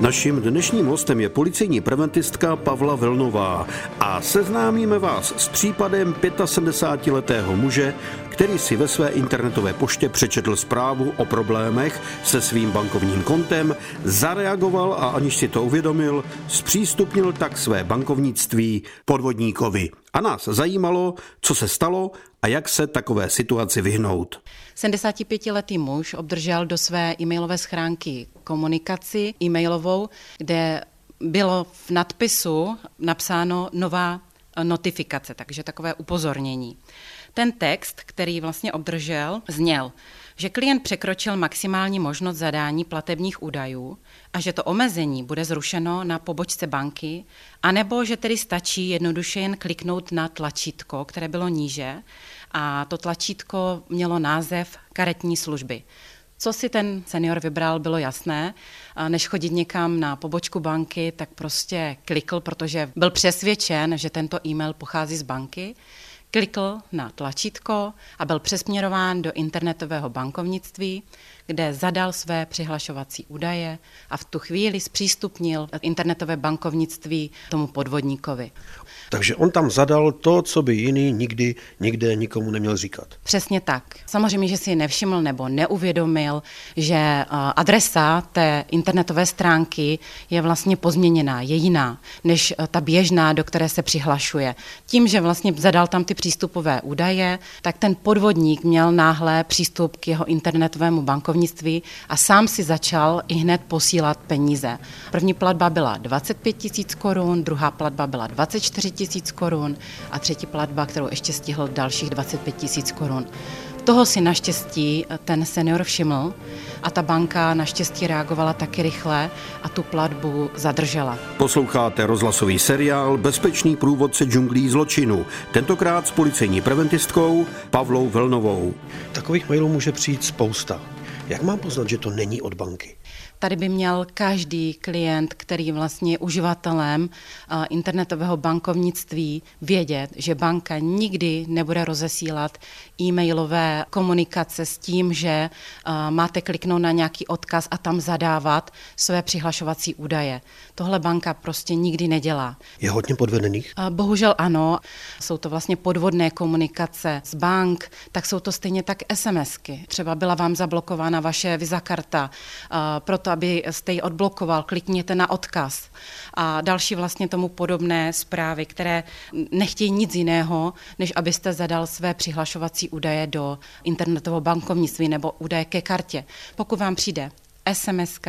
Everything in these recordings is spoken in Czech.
Naším dnešním hostem je policejní preventistka Pavla Velnová a seznámíme vás s případem 75-letého muže, který si ve své internetové poště přečetl zprávu o problémech se svým bankovním kontem, zareagoval a aniž si to uvědomil, zpřístupnil tak své bankovnictví podvodníkovi. A nás zajímalo, co se stalo a jak se takové situaci vyhnout. 75-letý muž obdržel do své e-mailové schránky komunikaci e-mailovou, kde bylo v nadpisu napsáno nová notifikace, takže takové upozornění. Ten text, který vlastně obdržel, zněl, že klient překročil maximální možnost zadání platebních údajů a že to omezení bude zrušeno na pobočce banky, anebo že tedy stačí jednoduše jen kliknout na tlačítko, které bylo níže a to tlačítko mělo název karetní služby. Co si ten senior vybral, bylo jasné. Než chodit někam na pobočku banky, tak prostě klikl, protože byl přesvědčen, že tento e-mail pochází z banky klikl na tlačítko a byl přesměrován do internetového bankovnictví, kde zadal své přihlašovací údaje a v tu chvíli zpřístupnil internetové bankovnictví tomu podvodníkovi. Takže on tam zadal to, co by jiný nikdy, nikde nikomu neměl říkat. Přesně tak. Samozřejmě, že si nevšiml nebo neuvědomil, že adresa té internetové stránky je vlastně pozměněná, je jiná, než ta běžná, do které se přihlašuje. Tím, že vlastně zadal tam ty přístupové údaje, tak ten podvodník měl náhle přístup k jeho internetovému bankovnictví a sám si začal i hned posílat peníze. První platba byla 25 tisíc korun, druhá platba byla 24 tisíc korun a třetí platba, kterou ještě stihl dalších 25 tisíc korun. Toho si naštěstí ten senior všiml a ta banka naštěstí reagovala taky rychle a tu platbu zadržela. Posloucháte rozhlasový seriál Bezpečný průvodce džunglí zločinu, tentokrát s policejní preventistkou Pavlou Velnovou. Takových mailů může přijít spousta. Jak mám poznat, že to není od banky? Tady by měl každý klient, který vlastně je uživatelem internetového bankovnictví, vědět, že banka nikdy nebude rozesílat e-mailové komunikace s tím, že máte kliknout na nějaký odkaz a tam zadávat své přihlašovací údaje. Tohle banka prostě nikdy nedělá. Je hodně podvedených? Bohužel ano. Jsou to vlastně podvodné komunikace z bank, tak jsou to stejně tak SMSky. Třeba byla vám zablokována vaše Visa karta, proto aby jste ji odblokoval, klikněte na odkaz. A další vlastně tomu podobné zprávy, které nechtějí nic jiného, než abyste zadal své přihlašovací údaje do internetového bankovnictví nebo údaje ke kartě. Pokud vám přijde SMS,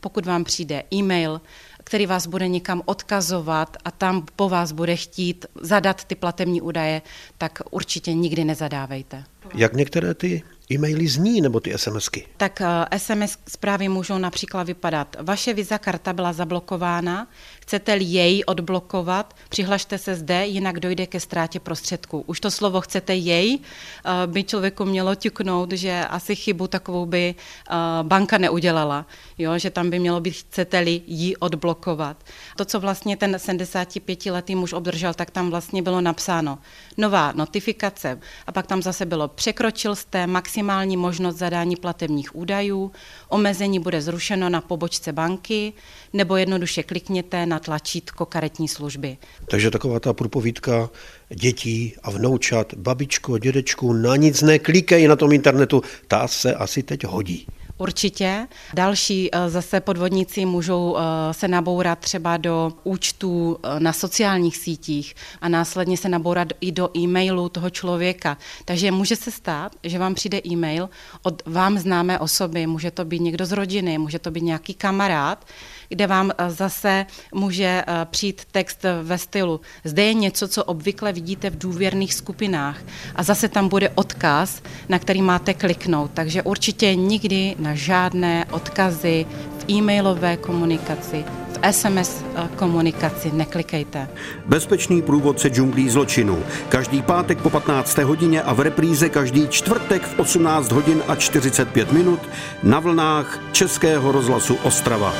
pokud vám přijde e-mail, který vás bude někam odkazovat a tam po vás bude chtít zadat ty platební údaje, tak určitě nikdy nezadávejte. Jak některé ty e-maily zní nebo ty SMSky? Tak SMS eh, zprávy můžou například vypadat. Vaše Visa karta byla zablokována, chcete-li jej odblokovat, přihlašte se zde, jinak dojde ke ztrátě prostředků. Už to slovo chcete jej eh, by člověku mělo ťuknout, že asi chybu takovou by eh, banka neudělala, jo? že tam by mělo být chcete-li ji odblokovat. To, co vlastně ten 75-letý muž obdržel, tak tam vlastně bylo napsáno nová notifikace a pak tam zase bylo překročil jste maximální možnost zadání platebních údajů, omezení bude zrušeno na pobočce banky nebo jednoduše klikněte na tlačítko karetní služby. Takže taková ta průpovídka dětí a vnoučat, babičko, dědečku, na nic neklikej na tom internetu, ta se asi teď hodí. Určitě. Další eh, zase podvodníci můžou eh, se nabourat třeba do účtů eh, na sociálních sítích a následně se nabourat i do e-mailu toho člověka. Takže může se stát, že vám přijde e-mail od vám známé osoby, může to být někdo z rodiny, může to být nějaký kamarád, kde vám zase může přijít text ve stylu zde je něco, co obvykle vidíte v důvěrných skupinách a zase tam bude odkaz, na který máte kliknout. Takže určitě nikdy na žádné odkazy v e-mailové komunikaci, v SMS eh, komunikaci neklikejte. Bezpečný průvodce džunglí zločinu. Každý pátek po 15. hodině a v repríze každý čtvrtek v 18 hodin a 45 minut na vlnách Českého rozhlasu Ostrava.